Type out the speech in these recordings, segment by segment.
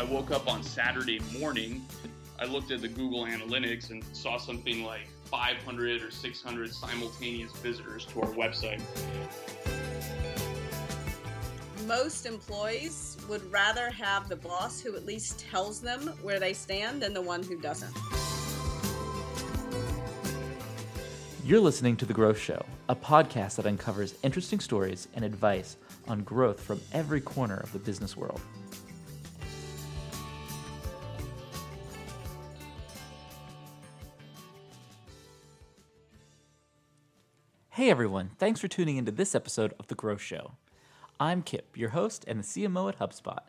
I woke up on Saturday morning. I looked at the Google Analytics and saw something like 500 or 600 simultaneous visitors to our website. Most employees would rather have the boss who at least tells them where they stand than the one who doesn't. You're listening to The Growth Show, a podcast that uncovers interesting stories and advice on growth from every corner of the business world. Everyone, thanks for tuning into this episode of The Growth Show. I'm Kip, your host and the CMO at HubSpot.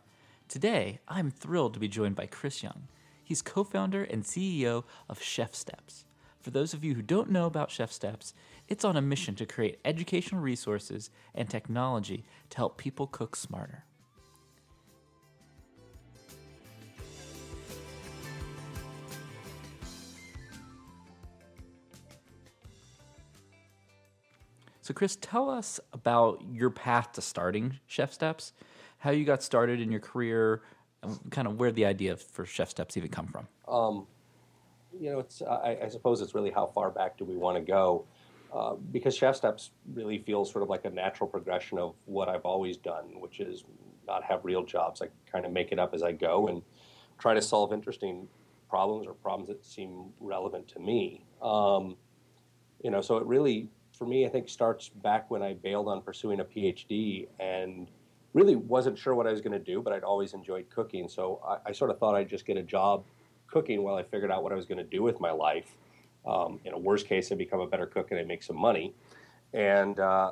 Today, I'm thrilled to be joined by Chris Young. He's co founder and CEO of ChefSteps. For those of you who don't know about ChefSteps, it's on a mission to create educational resources and technology to help people cook smarter. So, Chris, tell us about your path to starting ChefSteps, how you got started in your career, and kind of where the idea for ChefSteps even come from. Um, you know, it's I, I, suppose it's really how far back do we want to go, uh, because ChefSteps really feels sort of like a natural progression of what I've always done, which is not have real jobs. I kind of make it up as I go and try to solve interesting problems or problems that seem relevant to me. Um, you know, so it really for me, I think starts back when I bailed on pursuing a PhD and really wasn't sure what I was going to do, but I'd always enjoyed cooking. So I, I, sort of thought I'd just get a job cooking while I figured out what I was going to do with my life. Um, in a worst case, I'd become a better cook and I'd make some money. And uh,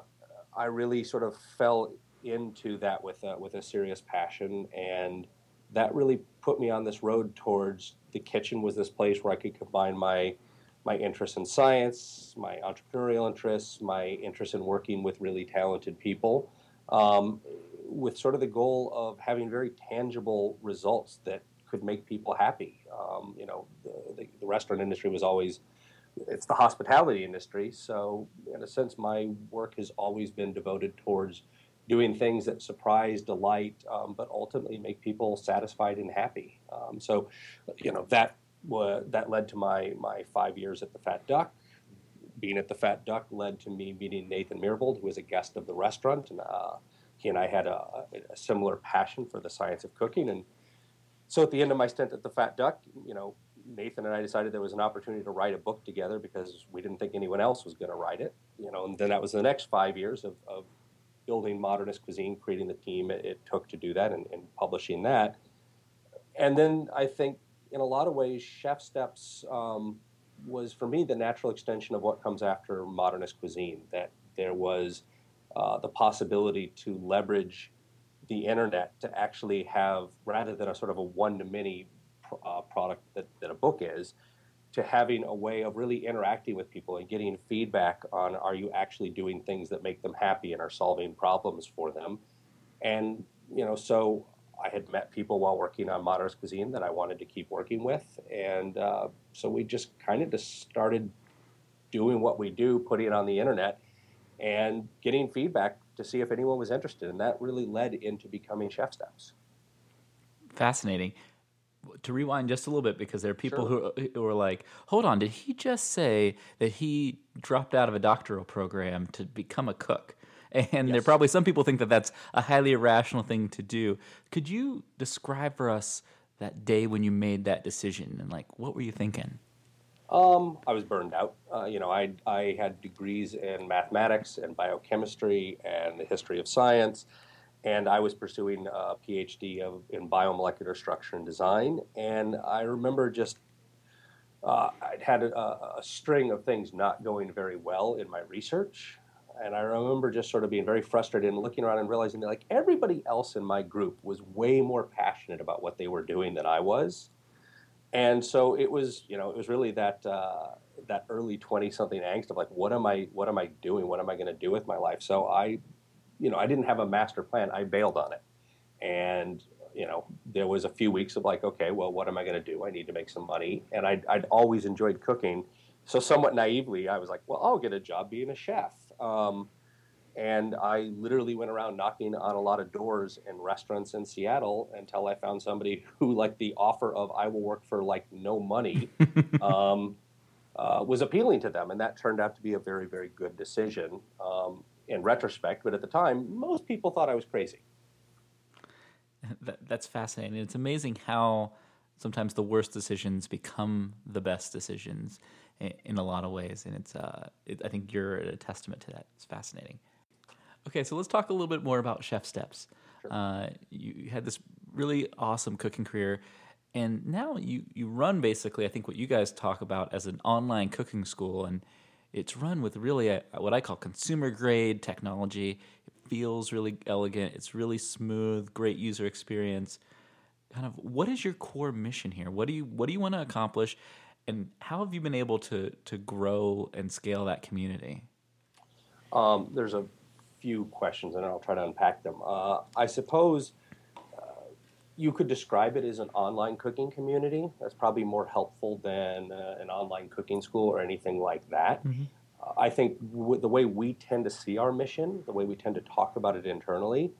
I really sort of fell into that with a, with a serious passion, and that really put me on this road towards the kitchen. Was this place where I could combine my my interest in science, my entrepreneurial interests, my interest in working with really talented people, um, with sort of the goal of having very tangible results that could make people happy. Um, you know, the, the, the, restaurant industry was always, it's the hospitality industry. So, in a sense, my work has always been devoted towards doing things that surprise, delight, um, but ultimately make people satisfied and happy. Um, so, you know, that that led to my my five years at the Fat Duck. Being at the Fat Duck led to me meeting Nathan Myhrvold, who was a guest of the restaurant, and uh, he and I had a, a, similar passion for the science of cooking. And so, at the end of my stint at the Fat Duck, you know, Nathan and I decided there was an opportunity to write a book together because we didn't think anyone else was going to write it. You know, and then that was the next five years of, of building modernist cuisine, creating the team it, it took to do that, and, and publishing that. And then I think in a lot of ways, ChefSteps um, was for me the natural extension of what comes after modernist cuisine. That there was uh, the possibility to leverage the internet to actually have, rather than a sort of a one-to-many uh, product that, that a book is, to having a way of really interacting with people and getting feedback on are you actually doing things that make them happy and are solving problems for them. And you know, so I had met people while working on modernist cuisine that I wanted to keep working with, and uh, so we just kind of just started doing what we do, putting it on the internet, and getting feedback to see if anyone was interested, and that really led into becoming ChefSteps. Fascinating. To rewind just a little bit, because there are people sure. who, who are like, "Hold on, did he just say that he dropped out of a doctoral program to become a cook?" And yes. there probably some people think that that's a highly irrational thing to do. Could you describe for us that day when you made that decision and like what were you thinking? Um, I was burned out. Uh, you know, I I had degrees in mathematics and biochemistry and the history of science, and I was pursuing a PhD of, in biomolecular structure and design. And I remember just uh, I'd had a, a, string of things not going very well in my research, and I remember just sort of being very frustrated and looking around and realizing that like everybody else in my group was way more passionate about what they were doing than I was. And so it was, you know, it was really that uh, that early twenty something angst of like, what am I, what am I doing? What am I going to do with my life? So I, you know, I didn't have a master plan. I bailed on it, and you know, there was a few weeks of like, okay, well, what am I going to do? I need to make some money, and I'd, I'd always enjoyed cooking. So somewhat naively, I was like, well, I'll get a job being a chef. Um, And I literally went around knocking on a lot of doors in restaurants in Seattle until I found somebody who, like, the offer of I will work for like no money um, uh, was appealing to them. And that turned out to be a very, very good decision um, in retrospect. But at the time, most people thought I was crazy. That, that's fascinating. It's amazing how sometimes the worst decisions become the best decisions in, a lot of ways, and it's uh, it, I think you're a testament to that. It's fascinating. Okay, so let's talk a little bit more about ChefSteps. Sure. Uh, you, you had this really awesome cooking career, and now you you run basically I think what you guys talk about as an online cooking school, and it's run with really a, what I call consumer grade technology. It feels really elegant. It's really smooth, great user experience. Kind of, what is your core mission here? What do you what do you want to accomplish, and how have you been able to to grow and scale that community? Um, there's a few questions, and I'll try to unpack them. Uh, I suppose uh, you could describe it as an online cooking community. That's probably more helpful than uh, an online cooking school or anything like that. Mm-hmm. Uh, I think w- the way we tend to see our mission, the way we tend to talk about it internally,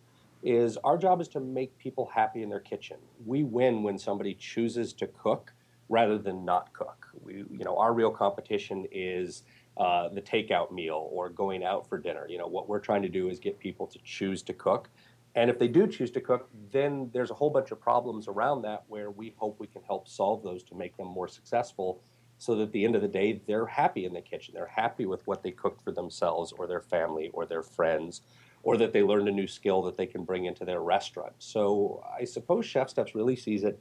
is our job is to make people happy in their kitchen. We win when somebody chooses to cook rather than not cook. We, you know, our real competition is uh, the takeout meal or going out for dinner. You know, what we're trying to do is get people to choose to cook. And if they do choose to cook, then there's a whole bunch of problems around that where we hope we can help solve those to make them more successful so that at the end of the day, they're happy in the kitchen. They're happy with what they cooked for themselves or their family or their friends, or that they learned a new skill that they can bring into their restaurant. So I suppose ChefSteps really sees it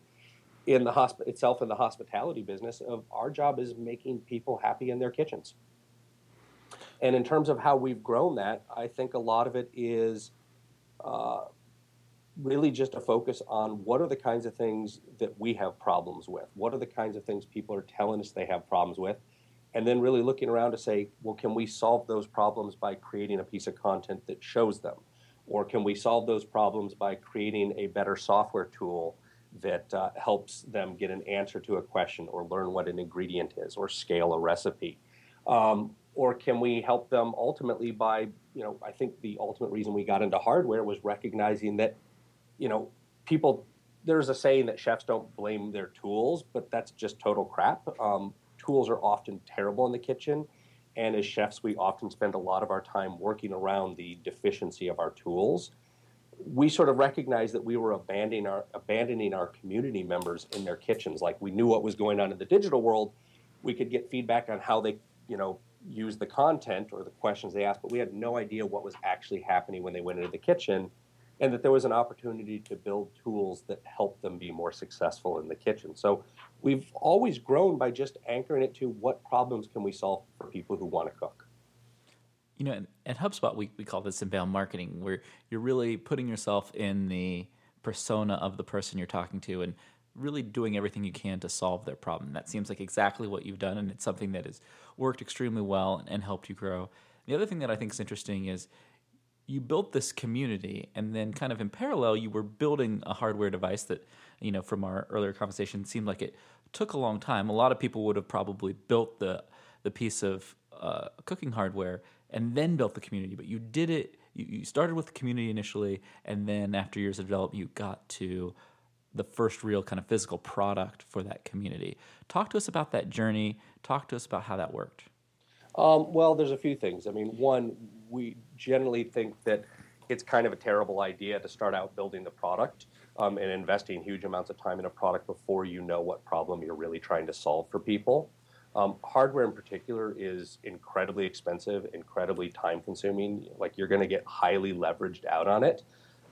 in the hosp- itself in the hospitality business of our job is making people happy in their kitchens. And in terms of how we've grown that, I think a lot of it is uh, really just a focus on what are the kinds of things that we have problems with? What are the kinds of things people are telling us they have problems with? And then really looking around to say, well, can we solve those problems by creating a piece of content that shows them? Or can we solve those problems by creating a better software tool that uh, helps them get an answer to a question or learn what an ingredient is or scale a recipe? Um, or can we help them ultimately by, you know, I think the ultimate reason we got into hardware was recognizing that, you know, people, there's a saying that chefs don't blame their tools, but that's just total crap. Um, tools are often terrible in the kitchen. And as chefs, we often spend a lot of our time working around the deficiency of our tools. We sort of recognized that we were abandoning our, abandoning our community members in their kitchens. Like we knew what was going on in the digital world. We could get feedback on how they, you know, use the content or the questions they asked, but we had no idea what was actually happening when they went into the kitchen, and that there was an opportunity to build tools that help them be more successful in the kitchen. So we've always grown by just anchoring it to what problems can we solve for people who want to cook. You know, at HubSpot, we, we call this inbound marketing, where you're really putting yourself in the persona of the person you're talking to and really doing everything you can to solve their problem. That seems like exactly what you've done, and it's something that has worked extremely well and, and helped you grow. The other thing that I think is interesting is you built this community, and then kind of in parallel, you were building a hardware device that, you know, from our earlier conversation, seemed like it took a long time. A lot of people would have probably built the the piece of uh, cooking hardware and then built the community, but you did it. You, you started with the community initially, and then after years of development, you got to the first real kind of physical product for that community. Talk to us about that journey. Talk to us about how that worked. Um, well, there's a few things. I mean, one, we generally think that it's kind of a terrible idea to start out building the product um, and investing huge amounts of time in a product before you know what problem you're really trying to solve for people. Um, hardware in particular is incredibly expensive, incredibly time consuming. Like you're going to get highly leveraged out on it.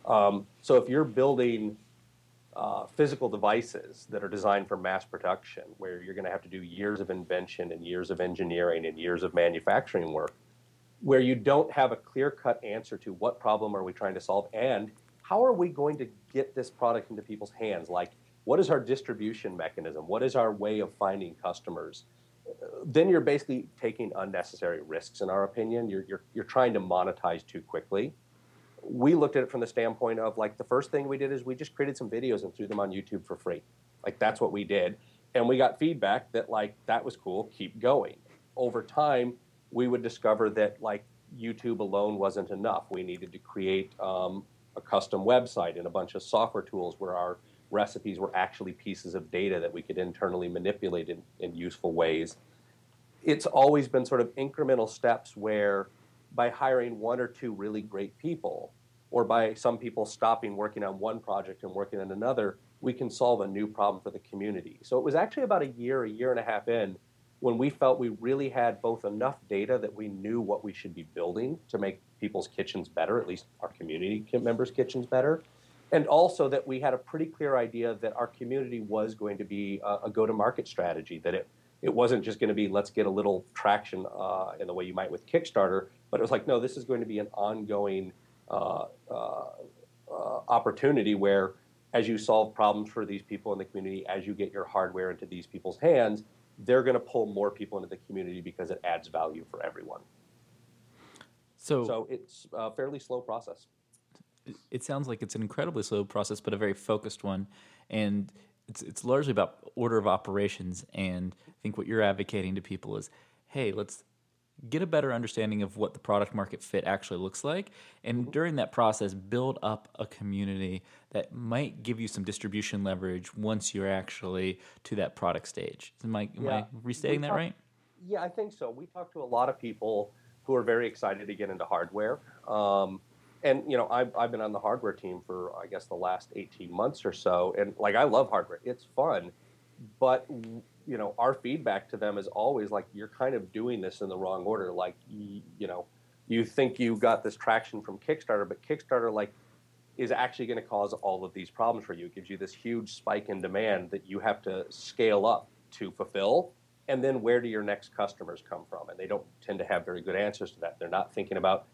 Um, so if you're building uh, physical devices that are designed for mass production, where you're going to have to do years of invention and years of engineering and years of manufacturing work, where you don't have a clear cut answer to what problem are we trying to solve and how are we going to get this product into people's hands? Like, what is our distribution mechanism? What is our way of finding customers? Then you're basically taking unnecessary risks, in our opinion. You're, you're, you're trying to monetize too quickly we looked at it from the standpoint of like the first thing we did is we just created some videos and threw them on YouTube for free. Like that's what we did. And we got feedback that like that was cool, keep going. Over time, we would discover that like YouTube alone wasn't enough. We needed to create um, a custom website and a bunch of software tools where our recipes were actually pieces of data that we could internally manipulate in, in useful ways. It's always been sort of incremental steps where by hiring one or two really great people, or by some people stopping working on one project and working on another, we can solve a new problem for the community. So it was actually about a year, a year and a half in, when we felt we really had both enough data that we knew what we should be building to make people's kitchens better, at least our community members' kitchens better, and also that we had a pretty clear idea that our community was going to be a, a go-to-market strategy, that it it wasn't just going to be let's get a little traction uh, in the way you might with Kickstarter, but it was like no, this is going to be an ongoing uh, uh, uh opportunity where as you solve problems for these people in the community, as you get your hardware into these people's hands, they're going to pull more people into the community because it adds value for everyone. So, so it's a fairly slow process. It sounds like it's an incredibly slow process, but a very focused one, and it's it's largely about order of operations. And I think what you're advocating to people is, hey, let's get a better understanding of what the product market fit actually looks like and mm-hmm. during that process build up a community that might give you some distribution leverage once you're actually to that product stage am i, am yeah. I restating that right yeah i think so we talk to a lot of people who are very excited to get into hardware um, and you know I've, I've been on the hardware team for i guess the last 18 months or so and like i love hardware it's fun but you know, our feedback to them is always like, you're kind of doing this in the wrong order. Like, you, you know, you think you got this traction from Kickstarter, but Kickstarter, like, is actually going to cause all of these problems for you. It gives you this huge spike in demand that you have to scale up to fulfill. And then where do your next customers come from? And they don't tend to have very good answers to that. They're not thinking about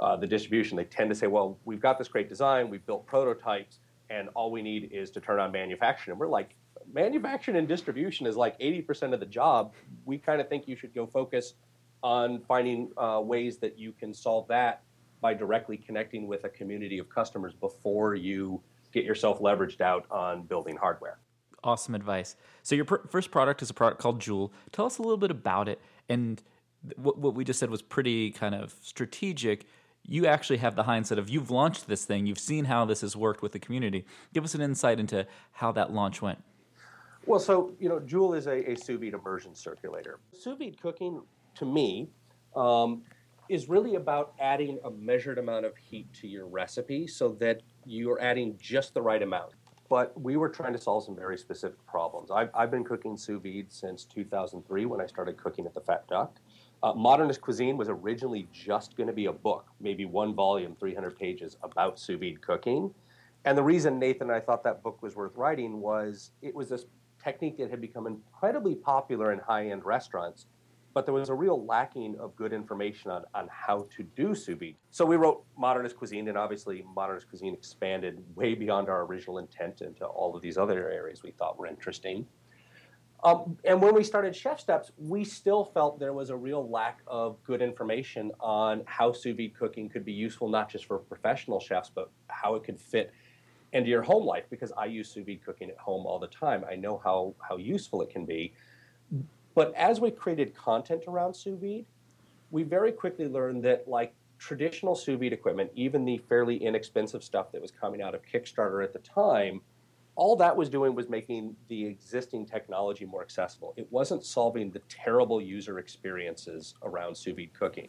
uh, the distribution. They tend to say, well, we've got this great design, we've built prototypes, and all we need is to turn on manufacturing. And we're like, manufacturing and distribution is like 80% of the job. We kind of think you should go focus on finding uh, ways that you can solve that by directly connecting with a community of customers before you get yourself leveraged out on building hardware. Awesome advice. So your pr- first product is a product called Joule. Tell us a little bit about it. And what, what we just said was pretty kind of strategic. You actually have the hindsight of you've launched this thing. You've seen how this has worked with the community. Give us an insight into how that launch went. Well, so you know, Joule is a, a sous vide immersion circulator. Sous vide cooking, to me, um, is really about adding a measured amount of heat to your recipe so that you're adding just the right amount. But we were trying to solve some very specific problems. I've, I've been cooking sous vide since 2003 when I started cooking at the Fat Duck. Uh, Modernist Cuisine was originally just going to be a book, maybe one volume, 300 pages about sous vide cooking. And the reason Nathan and I thought that book was worth writing was it was this technique that had become incredibly popular in high end restaurants, but there was a real lacking of good information on, on how to do sous vide. So we wrote Modernist Cuisine, and obviously, Modernist Cuisine expanded way beyond our original intent into all of these other areas we thought were interesting. Um, and when we started ChefSteps, we still felt there was a real lack of good information on how sous vide cooking could be useful, not just for professional chefs, but how it could fit into your home life because I use sous vide cooking at home all the time. I know how, how useful it can be. But as we created content around sous vide, we very quickly learned that like traditional sous vide equipment, even the fairly inexpensive stuff that was coming out of Kickstarter at the time, all that was doing was making the existing technology more accessible. It wasn't solving the terrible user experiences around sous vide cooking.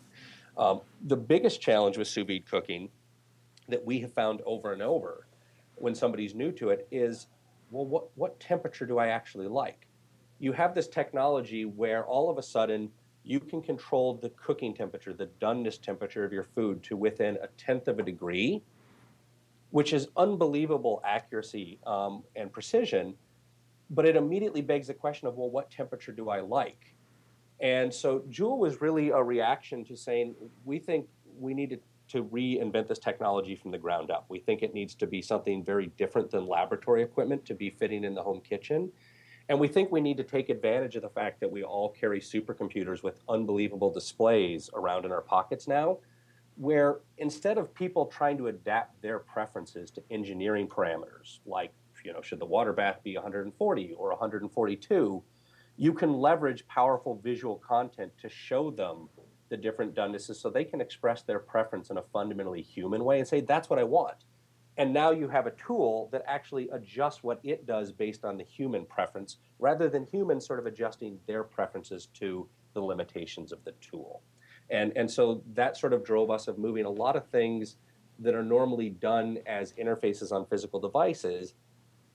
Um, the biggest challenge with sous vide cooking that we have found over and over when somebody's new to it is well, what, what temperature do I actually like? You have this technology where all of a sudden you can control the cooking temperature, the doneness temperature of your food to within a tenth of a degree, which is unbelievable accuracy um, and precision. But it immediately begs the question of, well, what temperature do I like? And so Joule was really a reaction to saying, we think we need to to reinvent this technology from the ground up. We think it needs to be something very different than laboratory equipment to be fitting in the home kitchen. And we think we need to take advantage of the fact that we all carry supercomputers with unbelievable displays around in our pockets now, where instead of people trying to adapt their preferences to engineering parameters, like, you know, should the water bath be 140 or 142, you can leverage powerful visual content to show them the different donenesses so they can express their preference in a fundamentally human way and say, that's what I want. And now you have a tool that actually adjusts what it does based on the human preference rather than humans sort of adjusting their preferences to the limitations of the tool. And, and so that sort of drove us of moving a lot of things that are normally done as interfaces on physical devices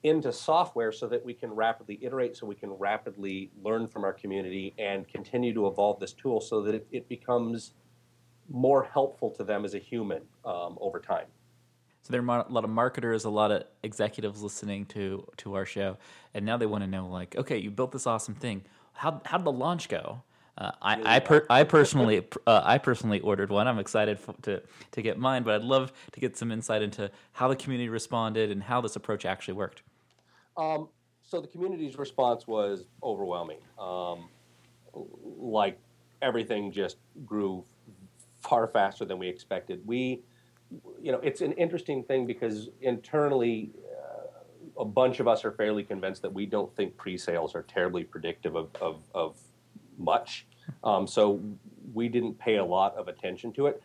into software so that we can rapidly iterate, so we can rapidly learn from our community and continue to evolve this tool so that it, it becomes more helpful to them as a human um, over time. So there are a lot of marketers, a lot of executives listening to to our show, and now they want to know, like, okay, you built this awesome thing. How how did the launch go? Uh, I I, per, I personally uh, I personally ordered one. I'm excited for, to to get mine, but I'd love to get some insight into how the community responded and how this approach actually worked. Um, so the community's response was overwhelming. Um, like everything just grew far faster than we expected. We, you know, it's an interesting thing because internally, uh, a bunch of us are fairly convinced that we don't think pre-sales are terribly predictive of, of, of much. Um, so we didn't pay a lot of attention to it.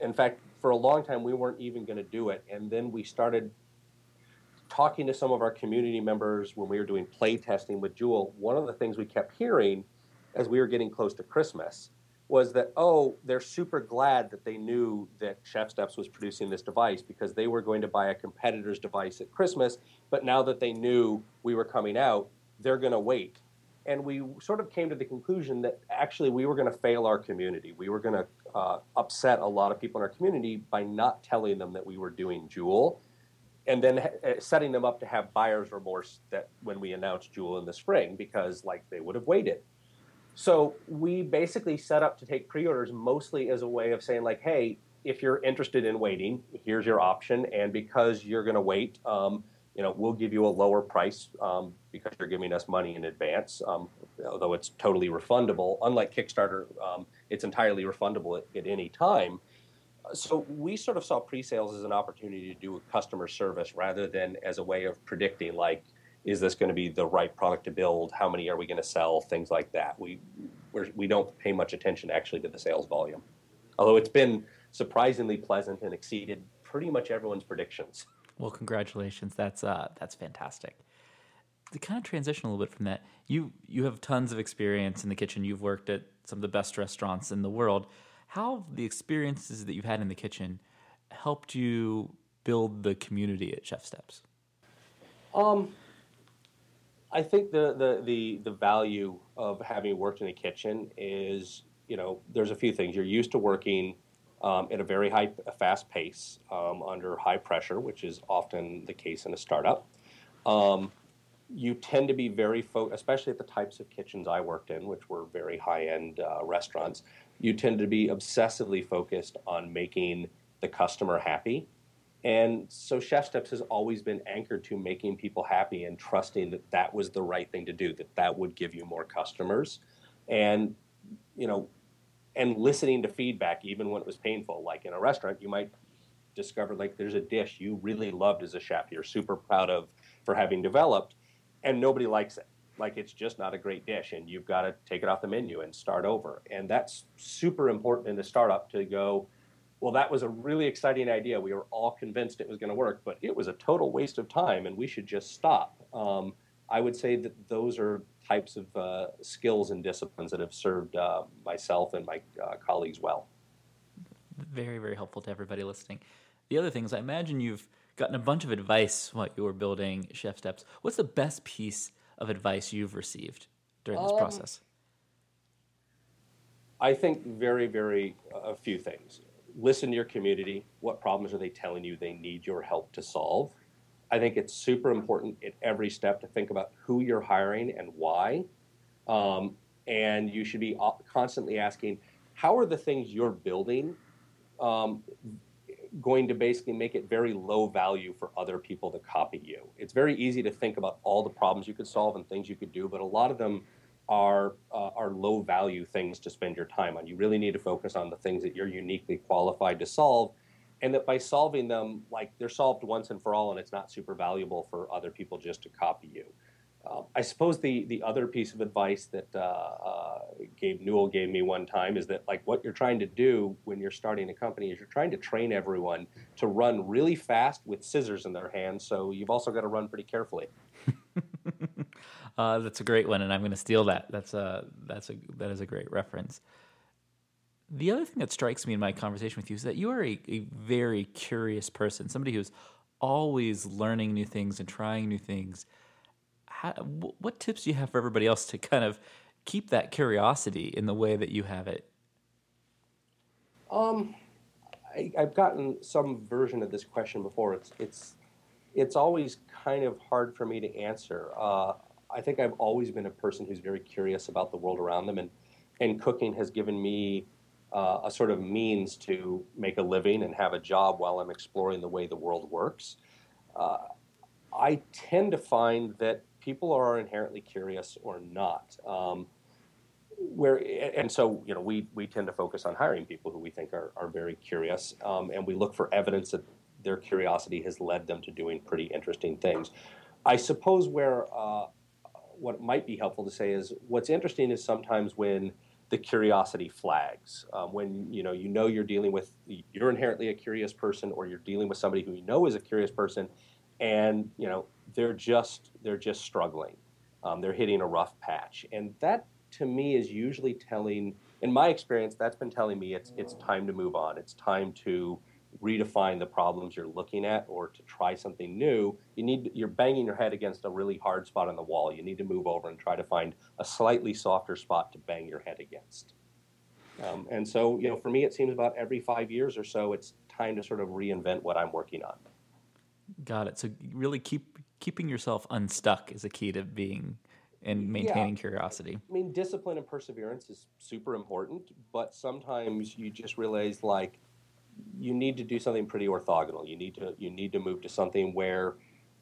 In fact, for a long time, we weren't even going to do it. And then we started talking to some of our community members when we were doing play testing with Joule, one of the things we kept hearing as we were getting close to Christmas was that, oh, they're super glad that they knew that ChefSteps was producing this device because they were going to buy a competitor's device at Christmas, but now that they knew we were coming out, they're going to wait. And we sort of came to the conclusion that actually we were going to fail our community. We were going to uh, upset a lot of people in our community by not telling them that we were doing Joule and then uh, setting them up to have buyer's remorse that when we announced Joule in the spring because like they would have waited. So we basically set up to take pre-orders mostly as a way of saying like, hey, if you're interested in waiting, here's your option, and because you're going to wait, um, you know, we'll give you a lower price um, because you're giving us money in advance. Um, although it's totally refundable, unlike Kickstarter, um, it's entirely refundable at, at any time. So we sort of saw pre-sales as an opportunity to do customer service rather than as a way of predicting like is this going to be the right product to build? How many are we going to sell? Things like that. We we're, we do not pay much attention actually to the sales volume. Although it's been surprisingly pleasant and exceeded pretty much everyone's predictions well congratulations that's uh, that's fantastic to kind of transition a little bit from that you you have tons of experience in the kitchen you've worked at some of the best restaurants in the world how the experiences that you've had in the kitchen helped you build the community at ChefSteps? Um, I think the, the, the, the value of having worked in a kitchen is, you know, there's a few things. You're used to working um, at a very high, fast pace um, under high pressure, which is often the case in a startup. Um, you tend to be very focused, especially at the types of kitchens I worked in, which were very high end uh, restaurants you tend to be obsessively focused on making the customer happy. And so ChefSteps has always been anchored to making people happy and trusting that that was the right thing to do, that that would give you more customers. And, you know, and listening to feedback even when it was painful. Like in a restaurant, you might discover like there's a dish you really loved as a chef, you're super proud of for having developed, and nobody likes it like it's just not a great dish and you've got to take it off the menu and start over. And that's super important in the startup to go, well, that was a really exciting idea. We were all convinced it was going to work, but it was a total waste of time and we should just stop. Um, I would say that those are types of uh, skills and disciplines that have served uh, myself and my uh, colleagues well. Very, very helpful to everybody listening. The other thing is, I imagine you've gotten a bunch of advice while you were building ChefSteps. What's the best piece of advice you've received during this um, process? I think very, very uh, a few things. Listen to your community. What problems are they telling you they need your help to solve? I think it's super important at every step to think about who you're hiring and why. Um, and you should be constantly asking, how are the things you're building um, going to basically make it very low value for other people to copy you. It's very easy to think about all the problems you could solve and things you could do, but a lot of them are uh, are low value things to spend your time on. You really need to focus on the things that you're uniquely qualified to solve, and that by solving them, like they're solved once and for all, and it's not super valuable for other people just to copy you. Uh, I suppose the, the other piece of advice that uh, uh, Gabe Newell gave me one time is that like what you're trying to do when you're starting a company is you're trying to train everyone to run really fast with scissors in their hands. So you've also got to run pretty carefully. Uh, that's a great one, and I'm going to steal that. That's a that's a that is a great reference. The other thing that strikes me in my conversation with you is that you are a, a very curious person, somebody who's always learning new things and trying new things. How, what tips do you have for everybody else to kind of keep that curiosity in the way that you have it? Um, I, have gotten some version of this question before. It's it's it's always kind of hard for me to answer. Uh, I think I've always been a person who's very curious about the world around them, and and cooking has given me uh, a sort of means to make a living and have a job while I'm exploring the way the world works. Uh, I tend to find that people are inherently curious or not. Um, where and so you know we we tend to focus on hiring people who we think are, are very curious um, and we look for evidence that their curiosity has led them to doing pretty interesting things i suppose where uh, what might be helpful to say is what's interesting is sometimes when the curiosity flags. Um, when you know you know you're dealing with you're inherently a curious person, or you're dealing with somebody who you know is a curious person, and you know they're just they're just struggling. Um, they're hitting a rough patch, and that to me is usually telling. In my experience, that's been telling me it's it's time to move on. It's time to redefine the problems you're looking at or to try something new, you need you're banging your head against a really hard spot on the wall. You need to move over and try to find a slightly softer spot to bang your head against. Um, and so, you know, for me, it seems about every five years or so, it's time to sort of reinvent what I'm working on. Got it. So, really keep keeping yourself unstuck is a key to being and maintaining yeah. curiosity. I mean, discipline and perseverance is super important, but sometimes you just realize like you need to do something pretty orthogonal. You need to you need to move to something where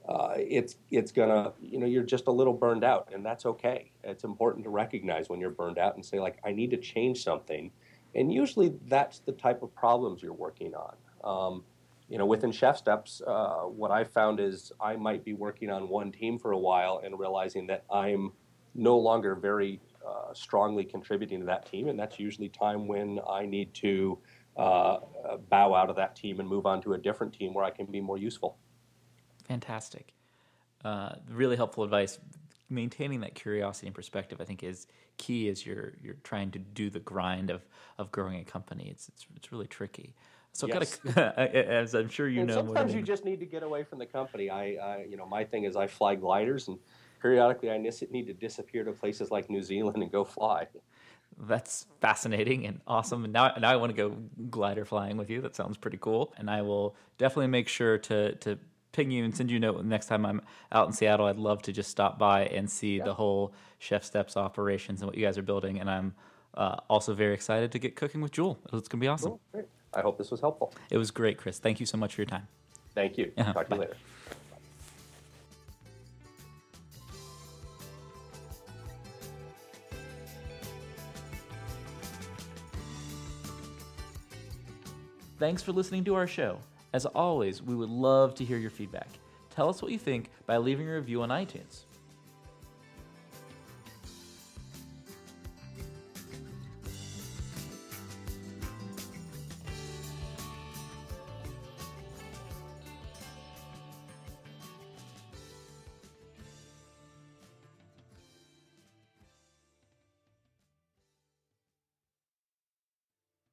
uh, it's it's gonna you know you're just a little burned out, and that's okay. It's important to recognize when you're burned out and say like I need to change something, and usually that's the type of problems you're working on. Um, you know, within ChefSteps, uh, what I found is I might be working on one team for a while and realizing that I'm no longer very uh, strongly contributing to that team, and that's usually time when I need to uh, bow out of that team and move on to a different team where I can be more useful. Fantastic. Uh, really helpful advice. Maintaining that curiosity and perspective, I think, is key as you're you're trying to do the grind of of growing a company. It's it's, it's really tricky. So, yes. gotta, as I'm sure you and know, sometimes you just need to get away from the company. I, I, you know, my thing is I fly gliders, and periodically I need to disappear to places like New Zealand and go fly that's fascinating and awesome. And now, now I want to go glider flying with you. That sounds pretty cool. And I will definitely make sure to to ping you and send you a note next time I'm out in Seattle. I'd love to just stop by and see yeah. the whole ChefSteps operations and what you guys are building. And I'm uh, also very excited to get cooking with Joule. It's going to be awesome. Cool. I hope this was helpful. It was great, Chris. Thank you so much for your time. Thank you. Uh-huh. Talk to you later. Thanks for listening to our show. As always, we would love to hear your feedback. Tell us what you think by leaving a review on iTunes.